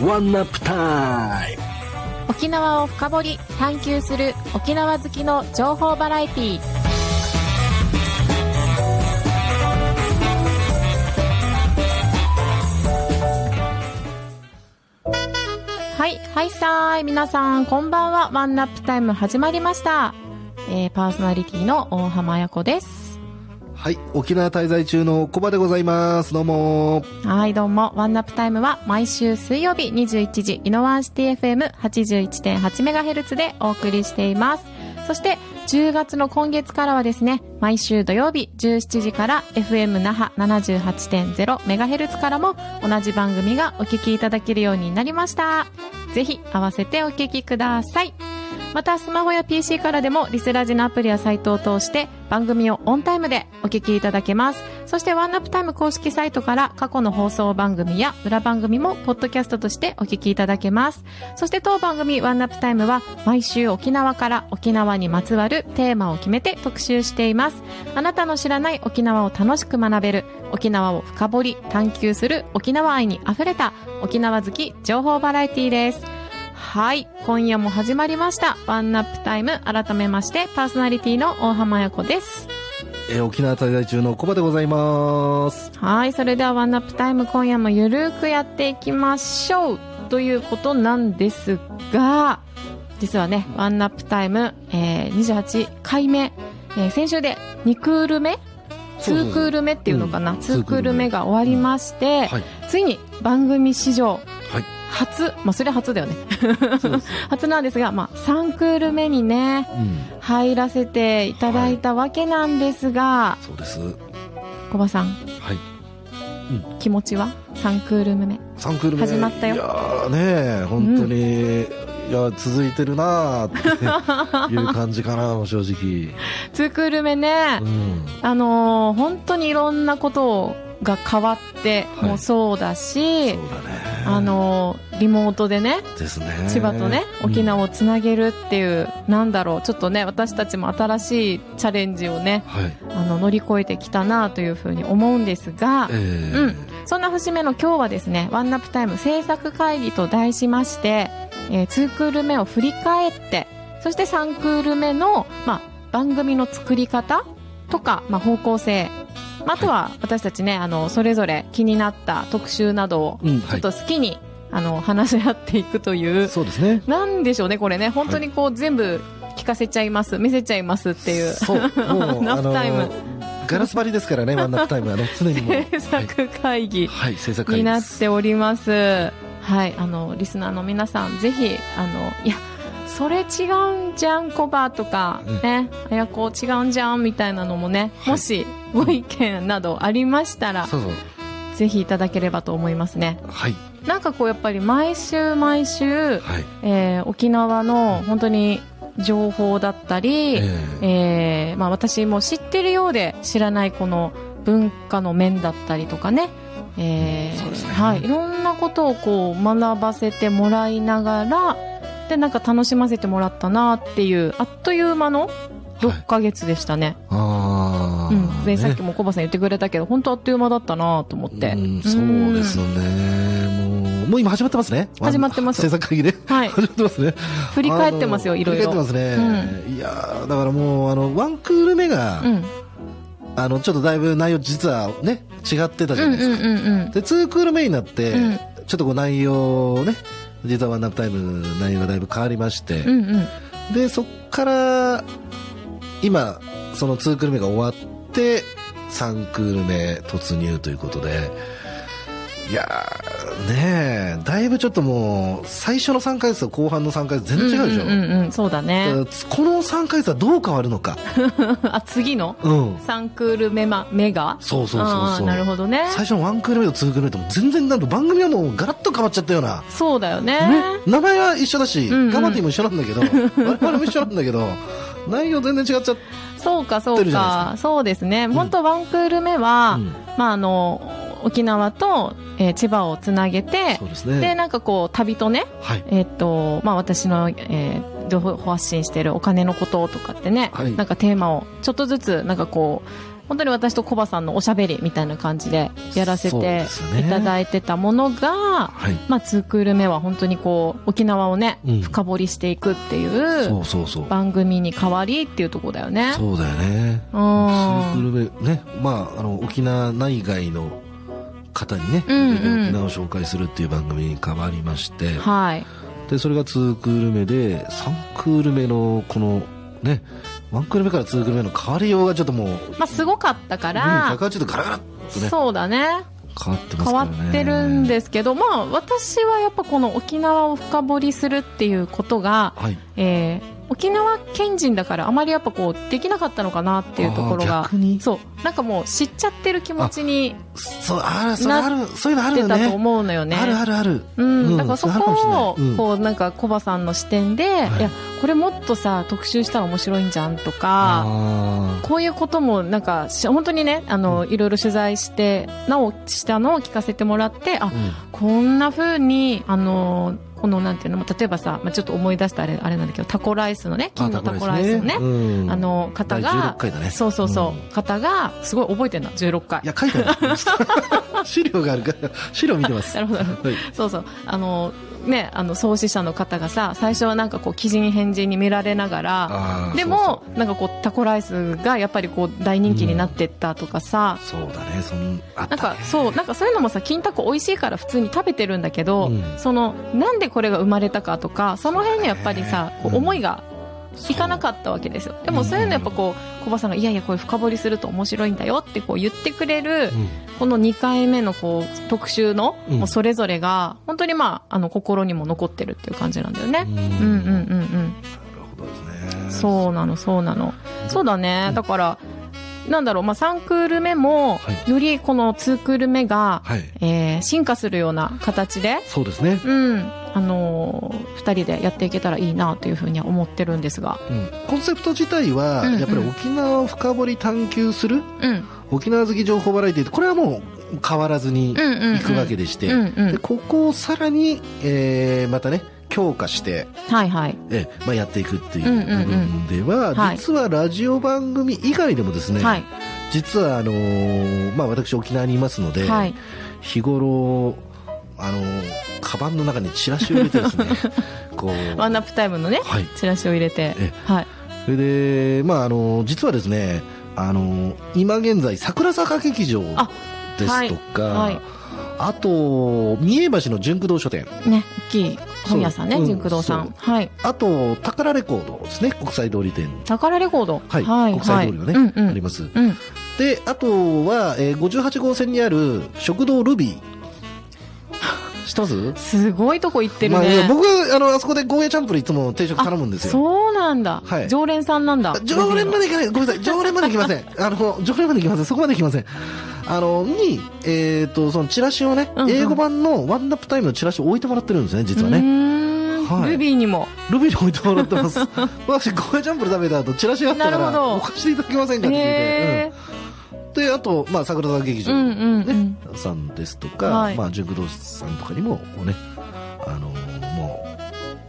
ワンナップタイム沖縄を深掘り探求する沖縄好きの情報バラエティ。ーはいはいさーい皆さんこんばんは。ワンナップタイム始まりました、えー、パーソナリティの大浜彩子です。はい沖縄滞在中のコバでございますどうもはい、どうも。ワンナップタイムは毎週水曜日21時、ぎのわんシティ FM81.8MHz でお送りしています。そして、10月の今月からはですね、毎週土曜日17時から FM 那覇 78.0MHz からも同じ番組がお聞きいただけるようになりました。ぜひ合わせてお聞きください。またスマホや PC からでもリスラジのアプリやサイトを通して番組をオンタイムでお聞きいただけます。そしてワンナップタイム公式サイトから過去の放送番組や裏番組もポッドキャストとしてお聞きいただけます。そして当番組ワンナップタイムは毎週沖縄から沖縄にまつわるテーマを決めて特集しています。あなたの知らない沖縄を楽しく学べる沖縄を深掘り探求する沖縄愛に溢れた沖縄好き情報バラエティーです。はい。今夜も始まりました。ワンナップタイム。改めまして、パーソナリティの大浜彩子です。えー沖縄滞在中のコバでございますはい。それではワンナップタイム、今夜もゆるーくやっていきましょう。ということなんですが、実はね、ワンナップタイム、えー、28回目、えー先週で2クール目？そうそう2クール目っていうのかな、うん2クール目が終わりまして、はいついに番組史上はい初、まあそれは初だよね。初なんですが、まあ3クール目にね、うん。入らせていただいたわけなんですが、そうです。小葉さん、はい。気持ちは ?3 クール目。3クール目。始まったよ。いやーね本当に、いや続いてるなーっていう感じかな正直。2クール目ね。う、ん。あのー本当にいろんなことが変わってはい。もそうだし、そうだねあのーリモートでね、ですね。千葉とね、沖縄をつなげるっていう、なんだろう、ちょっとね、私たちも新しいチャレンジをね、はい。あの、乗り越えてきたなというふうに思うんですがえ、ーうん。そんな節目の今日はですね、ワンナップタイム制作会議と題しまして、えー、2クール目を振り返って、そして3クール目の、まあ、番組の作り方とか、まあ、方向性、まあ、あとは私たちね、あの、それぞれ気になった特集などを、うんちょっと好きに、あの、話し合っていくという、そうですね。なんでしょうね、これね。本当にこう、全部聞かせちゃいます、見せちゃいますっていう。そう。ナップタイム。ガラス張りですからねワンナップタイムはね。常に制作会議はい。制作会になっております。はい、あの、リスナーの皆さん、ぜひ、あの、いや、それ違うんじゃん、コバとか、うん。ね、あやこ違うんじゃん、みたいなのもね、はい。もし、ご意見などありましたら、そうそう。ぜひいただければと思いますね。はい。なんかこう、やっぱり毎週毎週、はい。えー沖縄の本当に情報だったり、えーえーまあ、私も知ってるようで知らないこの文化の面だったりとかね、えーね。はい、いろんなことをこう学ばせてもらいながらでなんか楽しませてもらったなっていうあっという間の6ヶ月でしたね。ああ、うん、でね。さっきもコバさん言ってくれたけど本当あっという間だったなと思って、うんそうですね。もうもう今始まってますね。始まってます。制作会議で。はい。始まってますね。振り返ってますよいろいろ。振り返ってますね、いやーだからもうあのワンクール目が、うん、あのちょっとだいぶ内容実はね違ってたじうんうんゃないですか、うんうんで2クール目になって、うん。ちょっとこう内容をね実はワンナップタイムの内容がだいぶ変わりまして、うんうん。でそっから今その2クール目が終わって3クール目突入ということでいやーねえだいぶちょっともう最初の3ヶ月と後半の3ヶ月全然違うでしょ、うんうんうんうん、そうだね。この3ヶ月はどう変わるのか。あ、次の？うん。3クール目ま、目が？そうそうそうそう。なるほどね。最初の1クール目と2クール目とも全然なんか番組はもうガラッと変わっちゃったような。そうだよね。ね、名前は一緒だし、うんうん。ガバティも一緒なんだけど、我々も一緒なんだけど、内容全然違っちゃっそうか、そうてるじゃないか。そうですね。本当ワンクール目は、うん。まあ、あの、沖縄と、えー千葉をつなげてですね。で、なんかこう、旅とね、はい。えっと、まあ、私の、えー情報発信してるお金のこととかってね、はいなんかテーマをちょっとずつ、なんかこう、本当に私とコバさんのおしゃべりみたいな感じでやらせていただいてたものが、はい。まあ、ツークール目は本当にこう、沖縄をね、うん深掘りしていくっていう。番組に変わりっていうところだよね。そうだよね。うツークん。ルメ、ね、まあ、あの、沖縄内外の方にね、うんうんを紹介するっていう番組に変わりまして、はい。で、それが2クール目で、3クール目の、この、ね、1クール目から2クール目の変わりようがちょっともう、まあ、すごかったかうん、ちょっとガラガラっとね、そうだね。変わってます変わからね。ってるんですけど、まあ、私はやっぱこの沖縄を深掘りするっていうことが、はい。えー沖縄県人だからあまりやっぱこうできなかったのかなっていうところがそうなんかもう知っちゃってる気持ちにそう、ある、それある、そういうのあるよね。と思うのよね。あるあるある。うん、うんだからそこを、うん。こうなんかコバさんの視点で、い、やこれもっとさ特集したら面白いんじゃんとかあこういうこともなんかし本当にねあの、いろいろ取材してなおしたのを聞かせてもらってあこんな風にあのこのなんていうの例えばさ、まあ、ちょっと思い出したあれあれなんだけどタコライスのね金のタコライスのねうんあの方第が16回だね。そうそうそう、ん方がすごい覚えてんだ16回いや、書いてある。資料があるから、資料見てます。なるほどはい。そうそう。あの、ね、あの、創始者の方がさ、最初はなんかこう、鬼人変人に見られながら、でも、なんかこう、タコライスがやっぱりこう、大人気になってったとかさ、そうそうそうだね、そん、あったね。なんか、そう、なんかそういうのもさ、金タコ美味しいから普通に食べてるんだけど、うん。その、なんでこれが生まれたかとか、その辺にやっぱりさ、こううん思いが、いかなかったわけですよ。でもそういうのやっぱこう、小葉さんが、いやいや、これ深掘りすると面白いんだよってこう言ってくれる、うんこの2回目のこう特集の、うんもうそれぞれが本当にまああの心にも残ってるっていう感じなんだよね。うんうんうんうんうん。なるほどですね。そうなのそうなの。そうだね。うんだからなんだろうまあ3クール目もはいよりこの2クール目が、はい。えー進化するような形で。そうですね。うん、あのー、2人でやっていけたらいいなというふうには思ってるんですが、うんコンセプト自体は、やっぱり沖縄を深掘り探求する、うん、沖縄好き情報バラエティーって、これはもう変わらずにいくわけでして、ここをさらに、えーまたね、強化して、はいはい、えまあ、やっていくっていう部分では、はい。実はラジオ番組以外でもですね、はい、実はあのーまあ、私沖縄にいますので、はい、日頃あのーカバンの中にチラシを入れてですね こうワンナップタイムのね、はい。チラシを入れて。え、はい、それでまああのー実はですねあのー今現在桜坂劇場あですとかあ,、はいと三重橋の純駆動書店ね、大きい本屋さんね、純駆動さん。はい。あと宝レコードですね国際通り店宝レコード？はいはい。国際通りのねはいうんうんありますうん。であとは、えー58号線にある食堂ルビー知ってますすごいとこ行ってるまあ、ね。僕あのあそこでゴーヤチャンプルいつも定食頼むんですよそうなんだ。はい常連さんなんだ。常連まで行かない。ごめんなさい。常連まで行きません。あの、常連まで行きません。そこまで行きません。あの、に、えっ、と、そのチラシをね、うんうん英語版のワンナップタイムのチラシを置いてもらってるんですね、実はうね。はいルビーにも。ルビーに置いてもらってます。私、ゴーヤチャンプル食べた後、チラシがあったから、お貸していただけませんかって聞いて。へうん、で、あと、まあ、桜坂劇場、ーうんうんうん。さんですとか、はいまあ、純駆動さんとかにも、ね、あのも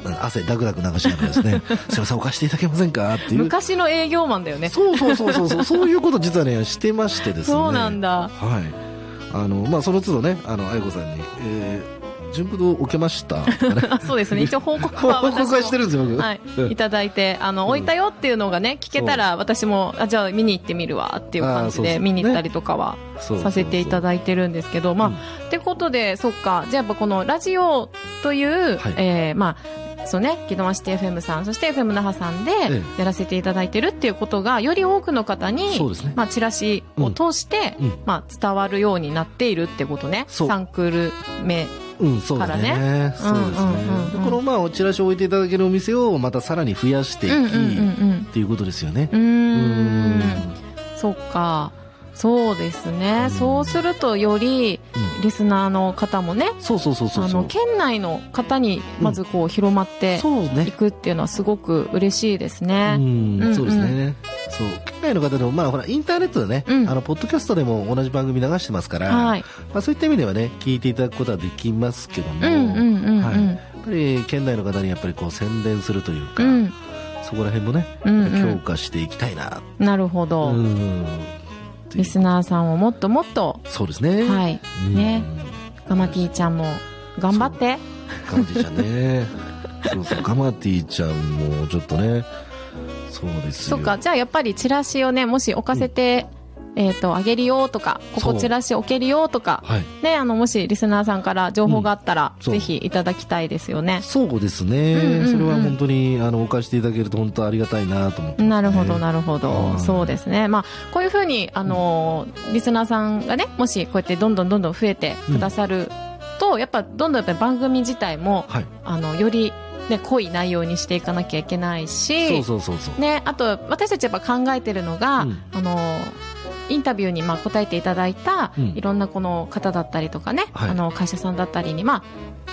う、汗ダクダク流しながらですね、すいません、お貸していただけませんか？っていう。昔の営業マンだよね。そうそうそうそうそう、そういうこと実はね、してましてですね。そうなんだ。はい。あの、まあ、その都度ね、あの、あやこさんに、えー、純駆動受けました。そうですね。一応報告報は私も 告はしてるんですよ、僕。はい。うん。いただいて、あの、置いたよっていうのがね、聞けたら、私も、あ、じゃあ見に行ってみるわっていう感じで、見に行ったりとかはさせていただいてるんですけど、まあ、ってことで、そっか、じゃあやっぱこのラジオという、はい。えーまあ、そうね、木戸まシティ FM さん、そして FM 那覇さんでえやらせていただいてるっていうことが、より多くの方に、そうですね。まあ、チラシを通して、うん。うん。まあ、伝わるようになっているってことね。サンクール目。うん、そうだね。そうですね。うんこの、まあ、おチラシを置いていただけるお店をまたさらに増やしていき、うんうんうんっていうことですよね。うん。そっか。そうですね。うんそうするとより、うんリスナーの方もね、そうそうそうそうそう。あの、県内の方にまずこう広まってそうねい。くっていうのはすごく嬉しいですうね。んうんそうですね。そう。県外の方でも、まあ、ほら、インターネットでね、うんあの、ポッドキャストでも同じ番組流してますから、はい。まあ、そういった意味ではね、聞いていただくことはできますけども、やっぱり県内の方にやっぱりこう宣伝するというか、うん。そこら辺もね、うんうん強化していきたいな。なるほど。リスナーさんをもっともっと、そうですねはい、うんねガマティちゃんも頑張って。ガマティちゃんねそうそうガマティちゃんもちょっとねそうですよ。そっか、じゃあやっぱりチラシをね、もし置かせて、えっ、と、あげるよとか、ここチラシ置けるよとか、はい。ね、あの、もしリスナーさんから情報があったら、そう。ぜひいただきたいですよね。そうですね、うんうんうん。それは本当にあのお貸していただけると本当ありがたいなと思ってね、なるほど、なるほど。はい。そうですね。まあ、こういうふうに、あのーリスナーさんがね、もしこうやってどんどんどんどん増えてくださると、やっぱ、どんどんやっぱり番組自体も、はい。あの、より、ね、濃い内容にしていかなきゃいけないし、ね、あと、私たちやっぱ考えてるのが、うん。あのーインタビューにまあ答えていただいたうん。いろんなこの方だったりとかね、はい。あの会社さんだったりに、まあ、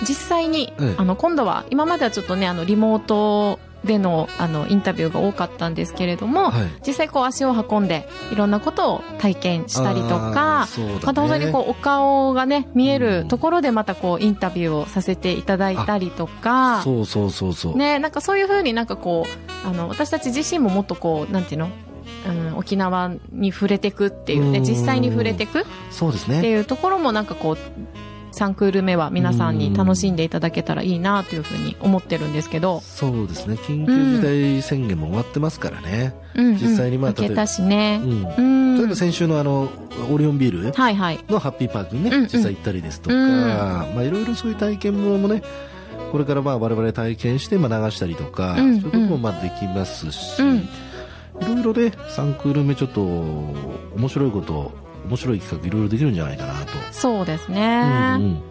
実際に、ええ。あの今度は今まではちょっとねあのリモートでのあのインタビューが多かったんですけれども、はい。実際こう足を運んでいろんなことを体験したりとか、ね。また本当にこうお顔がね見えるところでまたこうインタビューをさせていただいたりとか、そうそうそうそう、ね、なんかそういうふうになんかこう、あの、私たち自身ももっとこう、なんていうの？うん、沖縄に触れていくっていうね、うん。実際に触れていくっそうですね。ていうところもなんかこう、3クール目は皆さんに楽しんでいただけたらいいなというふうに思ってるんですけど、そうですね。緊急事態宣言も終わってますからね、うん、うん。実際にまあ開けたしね。う。ん。うん。例えば先週のあのオリオンビールはいはい。のハッピーパークにね、うんうん。実際行ったりですとか、うん。まあいろいろそういう体験もねこれからまあ我々体験してまあ流したりとか、うんうん。そういうこともまあできますし、うん。いろいろね3クール目ちょっと面白いこと面白い企画いろいろできるんじゃないかなと、そうですうんね。うん。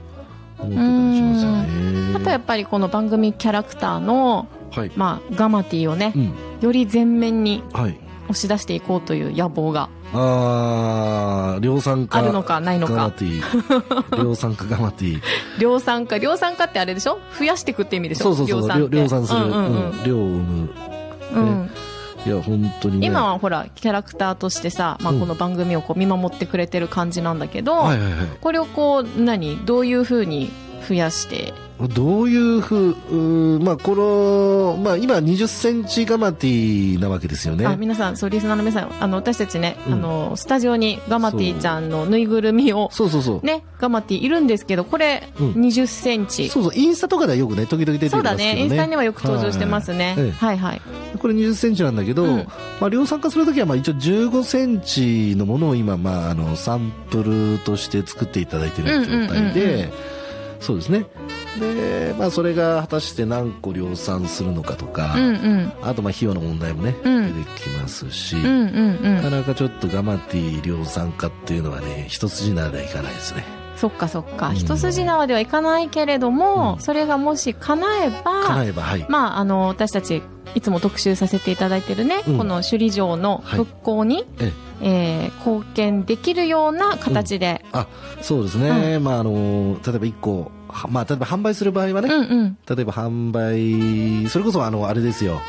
思ってたりしますよね。あとやっぱりこの番組キャラクターの、はい、まあ、ガマティをねう、ん。より前面にはい、押し出していこうという野望があー量産化あるのかないのか。ガマティ。量産化ガマティ。量産化量産化ってあれでしょ？増やしていくって意味でしょ？そうそうそう。量って。量産する、うんうんうん。うん。量を生む。うんいや本当にね。今はほらキャラクターとしてさ、まあ、うん。この番組をこう見守ってくれてる感じなんだけど、はいはいはい。これをこう何どういうふうに増やしてどういうふう、うーまあ、この、まあ、今20センチガマティなわけですよね。あ皆さんそうリスナーの皆さんあの私たちね、うん。あのスタジオにガマティちゃんのぬいぐるみをそう。そうそう。ねガマティいるんですけどこれうん。20センチ、そうそう、インスタとかではよくね、時々出てきそうだますけどね。ね。インスタにはよく登場してますね、はい。ええはいはい。これ20センチなんだけど、うん。まあ、量産化するときは、まあ、一応15センチのものを今、まあ、あの、サンプルとして作っていただいている状態うんうんうんうで、そうですね。で、まあ、それが果たして何個量産するのかとか、うんうん。あと、まあ、費用の問題もね、うん。出てきますし、うんうんうなんかなかちょっとガマティ量産化っていうのはね、一筋縄ではいかないですね。そっかそっか、うん。一筋縄ではいかないけれども、うん。それがもし叶えば叶えば、はい。まあ、あの、私たち、いつも特集させていただいてるね、うん。この首里城の復興に、ええ。ー貢献できるような形で、あ、そうですね。まあ、あの、例えば一個、はまあ、例えば販売する場合はね、うんうん。例えば販売、それこそあの、あれですよ。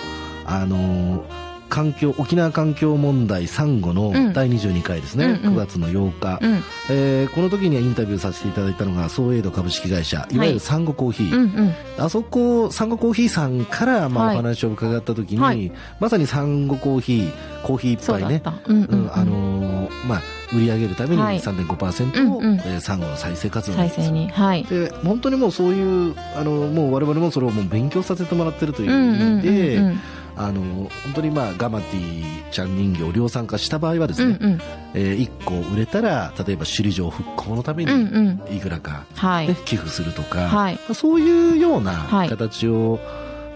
あの、環境、沖縄環境問題3号のうん第22回ですね。うんうん9月の8日、うんえーこの時にはインタビューさせていただいたのが、総エイド株式会社、いわゆるサンゴコーヒー。うんうん。あそこ、サンゴコーヒーさんから、まあ、はいお話を伺った時に、はいまさにサンゴコーヒー、コーヒー一杯ね、そうだった。うんうん、うん。うんあのーまあ、売り上げるためにはい3.5%を、うんうんえーサンゴの再生活動再生に。はい。で本当にもうそういうあのもう我々もそれをもう勉強させてもらってるといううんうんうん意味で、うん。あの本当にまあガマティちゃん人形を量産化した場合はですね、うんうん。え1個売れたら例えば首里城復興のためうんにうん。いくらか、はいね。寄付するとか、はい。そういうようなはい形を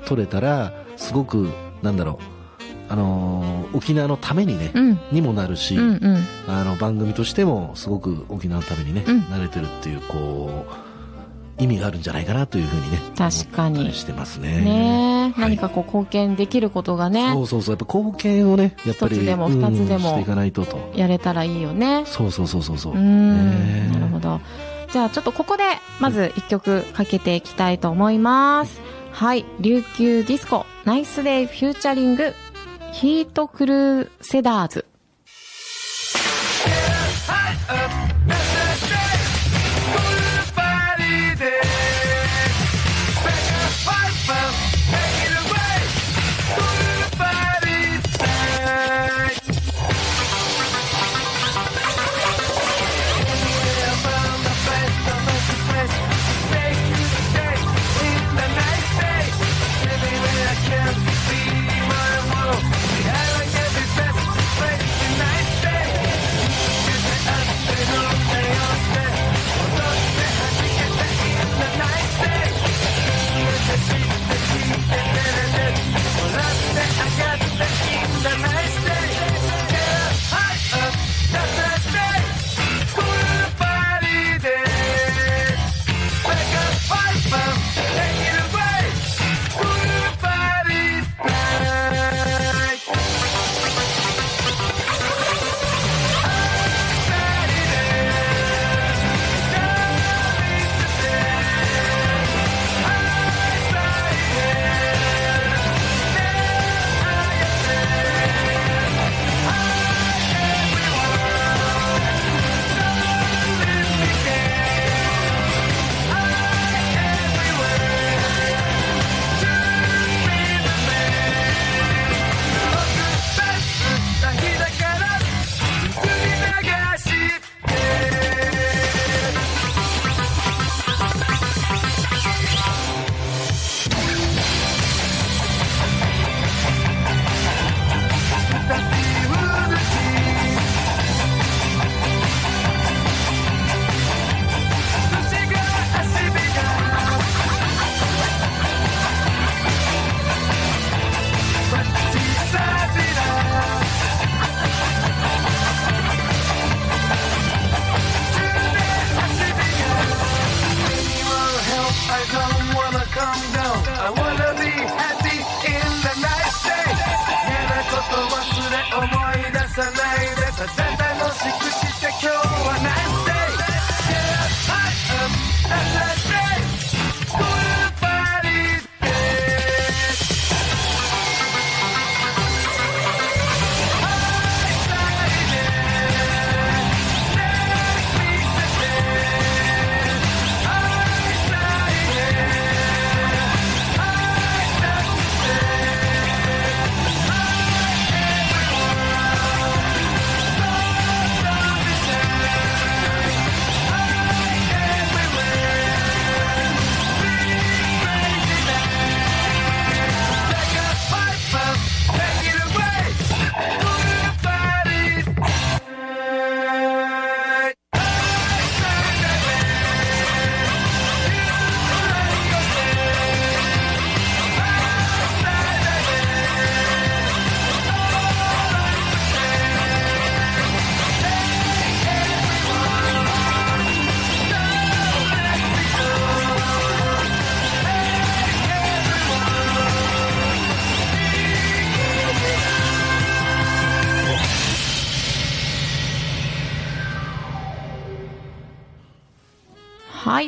取れたらすごくなんだろうあのー沖縄のためにね、うん。にもなるし、うんうん。あの番組としてもすごく沖縄のためにね、うん慣れてるっていうこう意味があるんじゃないかなというふうにね確かにしてますね。ねえ、はい何かこう貢献できることがねそ、うそうそうやっぱ貢献をねやっぱり一つでも二つでもうんしていかないととやれたらいいよね。そうそうそうそうそううねん。なるほど。じゃあちょっとここで、まず一曲かけていきたいと思います。はい。琉球ディスコ、 Nice Day featuring、ヒートクルーセダーズ。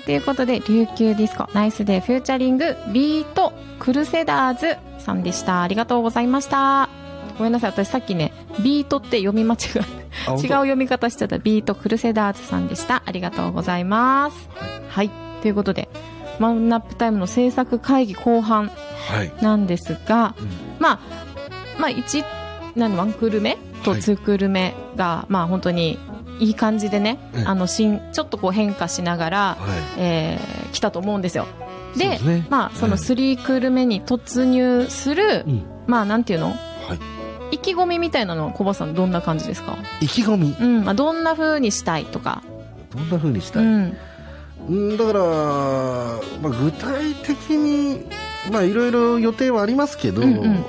ということで、琉球ディスコ Nice Day featuring ビートクルセダーズさんでした。ありがとうございました。ごめんなさい、私さっきね、ビートって読み間違え、あ違う読み方しちゃった。ビートクルセダーズさんでした。ありがとうございます。はい、ということで、ワンナップタイムの制作会議後半はい、なんですが、うんまあ、まあ、1、何、ワンクール目とはいツークール目が、まあ本当にいい感じでね、うん。あの、新、ちょっとこう変化しながら、はえー来たと思うんですよ。で、ね。まあ、その3クール目に突入する、い、うん。まあ、なんていうの？はい、意気込みみたいなのは小林さんどんな感じですか？意気込み？うん、まあ、どんな風にしたいとか。どんな風にしたい、うん。うん、だから、まあ、具体的に、まあ、いろいろ予定はありますけど、うんうん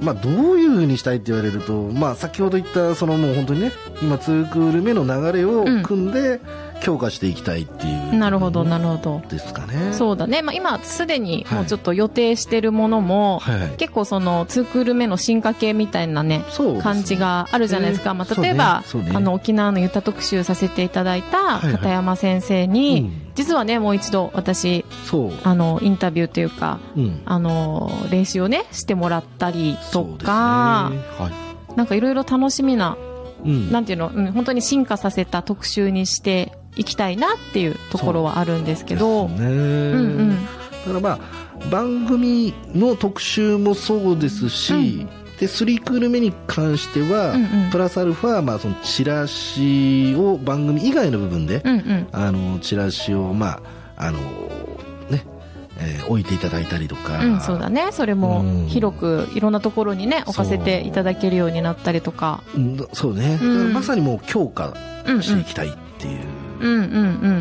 まあ、どういうふうにしたいって言われると、まあ、先ほど言った、そのもう本当にね、今、2クール目の流れを組んで、強化していきたいっていう。なるほど、なるほど。ですかね。そうだね。まあ、今、すでにもうちょっと予定してるものも、はいはい。結構その、2クール目の進化系みたいなね、ね感じがあるじゃないですか。まあ、そうね例えば、そうねあの、沖縄のユタ特集させていただいたはいはい片山先生に、うん実はね、もう一度私。あの、インタビューというか、うん。あの、練習をね、してもらったりとそうですね。か、はなんかいろいろ楽しみな、い。うん。なんていうの、うん、本当に進化させた特集にしていきたいなっていうところはあるんですけど、ね。うんうん。だからまあ、番組の特集もそうですし、うんで、3クール目に関しては、うんうんプラスアルファ、まあ、そのチラシを番組以外の部分で、うんうん。あの、チラシを、まあ、あの、ね、えー置いていただいたりとか、うん、そうだね。それもうん広くいろんなところにね、置かせていただけるようになったりとか。うんそうね、うんまさにもう強化うんうん。していきたいっていううんうんうん。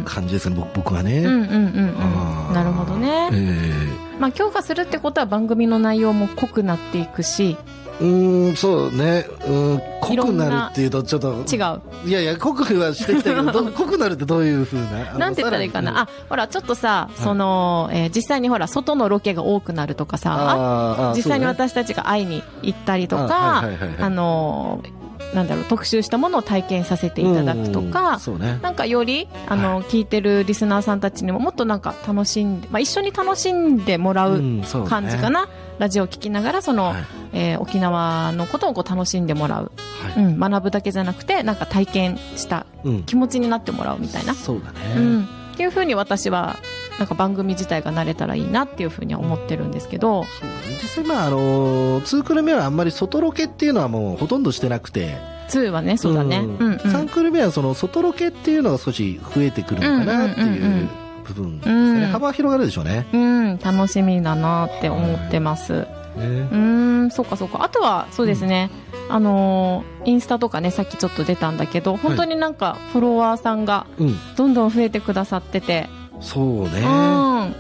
感じですね、僕僕はね。うんうんうんうん。あーなるほどね。えまあ強化するってことは番組の内容も濃くなっていくし、ーうーん、そうね。うん、濃くななるっていうと、ちょっと。違う。いやいや、濃くはしてきたけど、ど 濃くなるってどういうふうな。なんて言ったらいいかな？あ、ほら、ちょっとさ、その、えー実際にほら、外のロケが多くなるとかさ、あーあー実際に私たちが会いに行ったりとあかはいはいはいはい、あのー、なんだろう、特集したものを体験させていただくとうんか、そうね。なんかより、あの、聞いてるリスナーさんたちにももっとなんか楽しんで、まあ一緒に楽しんでもらう感じかな。ラジオを聞きながら、その、はいえー沖縄のことをこう楽しんでもらう。はいうん、学ぶだけじゃなくて、なんか体験したうん気持ちになってもらうみたいな。そうだね。うん。っていうふうに私は、なんか番組自体が慣れたらいいなっていうふうには思ってるんですけど、そう実際まああのー、2クール目はあんまり外ロケっていうのはもうほとんどしてなくて、2はね、そうだね。うんうん。3クール目はその外ロケっていうのが少し増えてくるのかなってうんうんうんうんいう部分ですかうんね。幅は広がるでしょうね。うん、楽しみだなって思ってます。ねうーん、そっかそっか。あとは、そうですね。あのーインスタとかね、さっきちょっと出たんだけど、本当になんか、フォロワーさんがうん。どんどん増えてくださってて、そうね。うん。は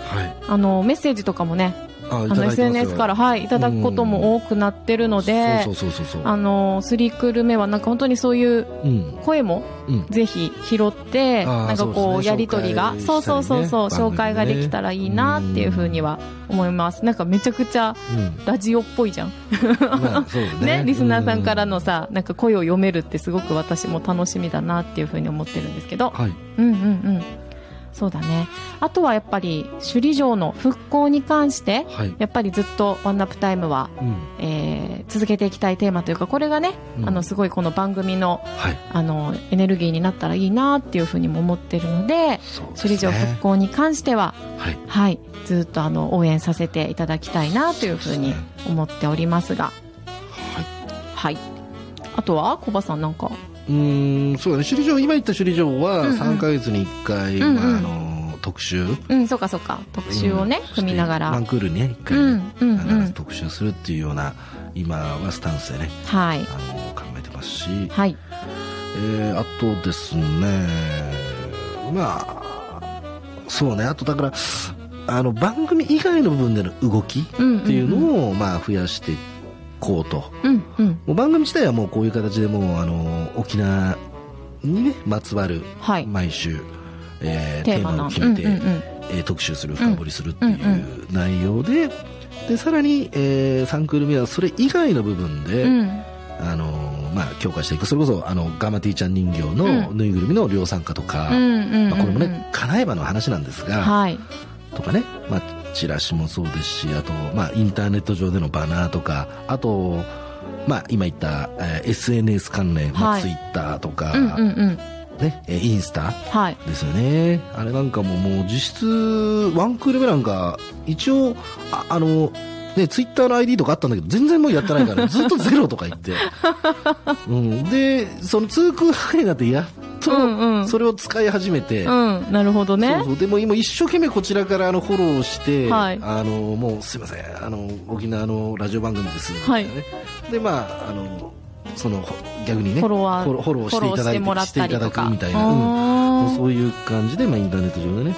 あの、メッセージとかもね、い。あ、あの、SNS から、はい、いただくことも多くなってるので。あの、3クール目はなんか本当にそういううん。声もうん。ぜひ拾って、なんかこう、やりとりが、そうそうそうそう、紹介ができたらいいなっていうふうには思います。なんかめちゃくちゃうん。ラジオっぽいじゃん。ね。ね、リスナーさんからのさ、なんか声を読めるってすごく私も楽しみだなっていうふうに思ってるんですけど。はい。うんうんうん。そうだね。あとはやっぱり、首里城の復興に関して、はい。やっぱりずっとワンナップタイムは、うん。えー続けていきたいテーマというか、これがね、うんあの、すごいこの番組の、はい。あの、エネルギーになったらいいなっていうふうにも思ってるので、そうです首里城復興に関しては、はい。はい、ずっとあの、応援させていただきたいなというふうに思っておりますが、はい。はい。あとは、コバさんなんか。うーん、そうだね。首里城、今言った首里城はうんうん3ヶ月に1回、うんうんまあ、あの、特集。うん、そうかそうか。特集をね、うん組みながら。ワンクールにね、1回うんね、うんうん必ず特集するっていうような、今はスタンスでね、はい。あの、考えてますし、はい。えー、あとですね、まあ、そうね、あとだから、あの、番組以外の部分での動きっうん。ていううん。のを、まあ、増やしていこうと。うん、うん。もう番組自体はもうこういう形でもう、あの、沖縄にね、まつわる、はい。毎週、えーテーマを決めて、うんうんうんえー特集する、深掘りするっていうんうんう内容で、で、さらに、えー、3クール目はそれ以外の部分で、うん。あのーまあ、強化していく。それこそ、あの、ガマティちゃん人形のうんぬいぐるみの量産化とか、うんうんうんうんまあ、これもね、叶えばの話なんですが、はい。とかね、まあ、チラシもそうですし、あと、まあ、インターネット上でのバナーとか、あと、まあ、今言った、えー SNS 関連、まあ、はいツイッターとか、うんうんうん。ね、えーインスタはい。ですよね。あれなんかももう実質、ワンクール目なんか、一応、ああの、ね、ツイッターの ID とかあったんだけど、全然もうやってないから、ずっとゼロとか言って。うん。で、その通空範囲になって、やっとうんうん、それを使い始めて、うん。なるほどね。そう。そう。でも今一生懸命こちらからあのフォローして、はい。あのもうすいません。あの沖縄のラジオ番組です、はい。みたなねでまああのそのほ逆にねフォロワーフォロフォローしていただいてフォローしてもらったりとか。していただくみたいな、あうん。ーそういう感じで、まあ、インターネット上でね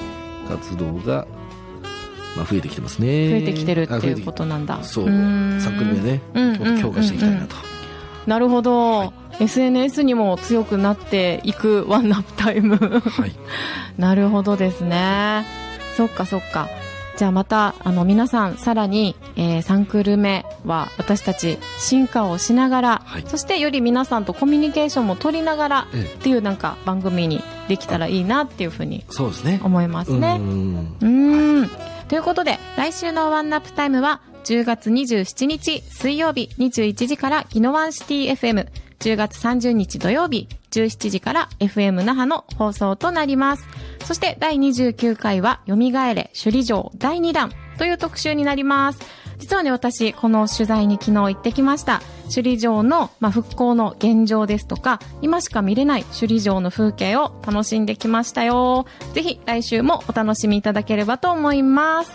活動が、まあ、増えてきてますね。増えてきてるっていうことなんだ。そう。ーん。3組目ね、うんうん。強化していきたいなと、なるほど。SNS にも強くなっていくワンナップタイム。はい なるほどですね。そっかそっか。じゃあまた、あの皆さんさらに、えー、3クール目は私たち進化をしながら、はいそしてより皆さんとコミュニケーションも取りながらえっていうなんか番組にできたらいいなっていうふうにそうですね思いますね。うんうーん。ということで、来週のワンナップタイムは、10月27日水曜日21時からギノワンシティ FM、10月30日土曜日17時から FM 那覇の放送となります。そして第29回は、蘇れ首里城第2弾という特集になります。実はね、私、この取材に昨日行ってきました。首里城の、まあ、復興の現状ですとか、今しか見れない首里城の風景を楽しんできましたよ。ぜひ来週もお楽しみいただければと思います。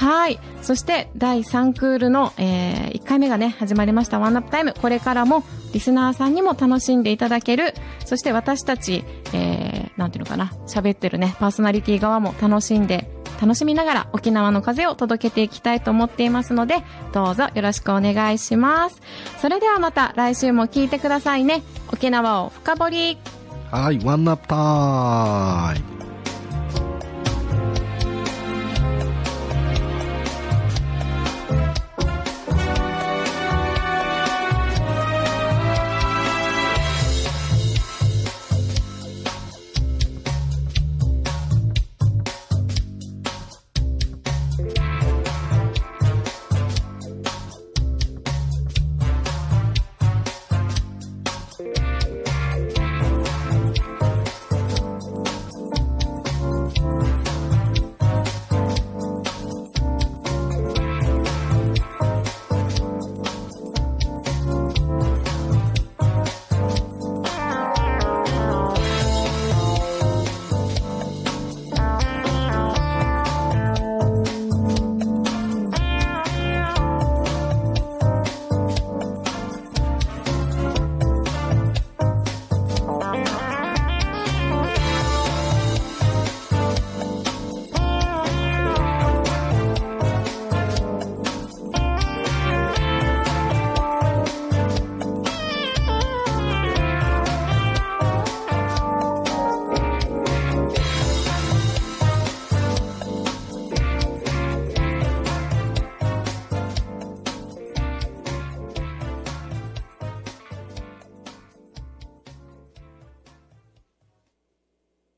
はい。そして、第3クールの、えー、1回目がね、始まりましたワンナップタイム。これからも、リスナーさんにも楽しんでいただける、そして私たち、えー、なんていうのかな、喋ってるね、パーソナリティ側も楽しんで、楽しみながら沖縄の風を届けていきたいと思っていますので、どうぞよろしくお願いします。それではまた来週も聞いてくださいね。沖縄を深掘り。はいワンナップタイム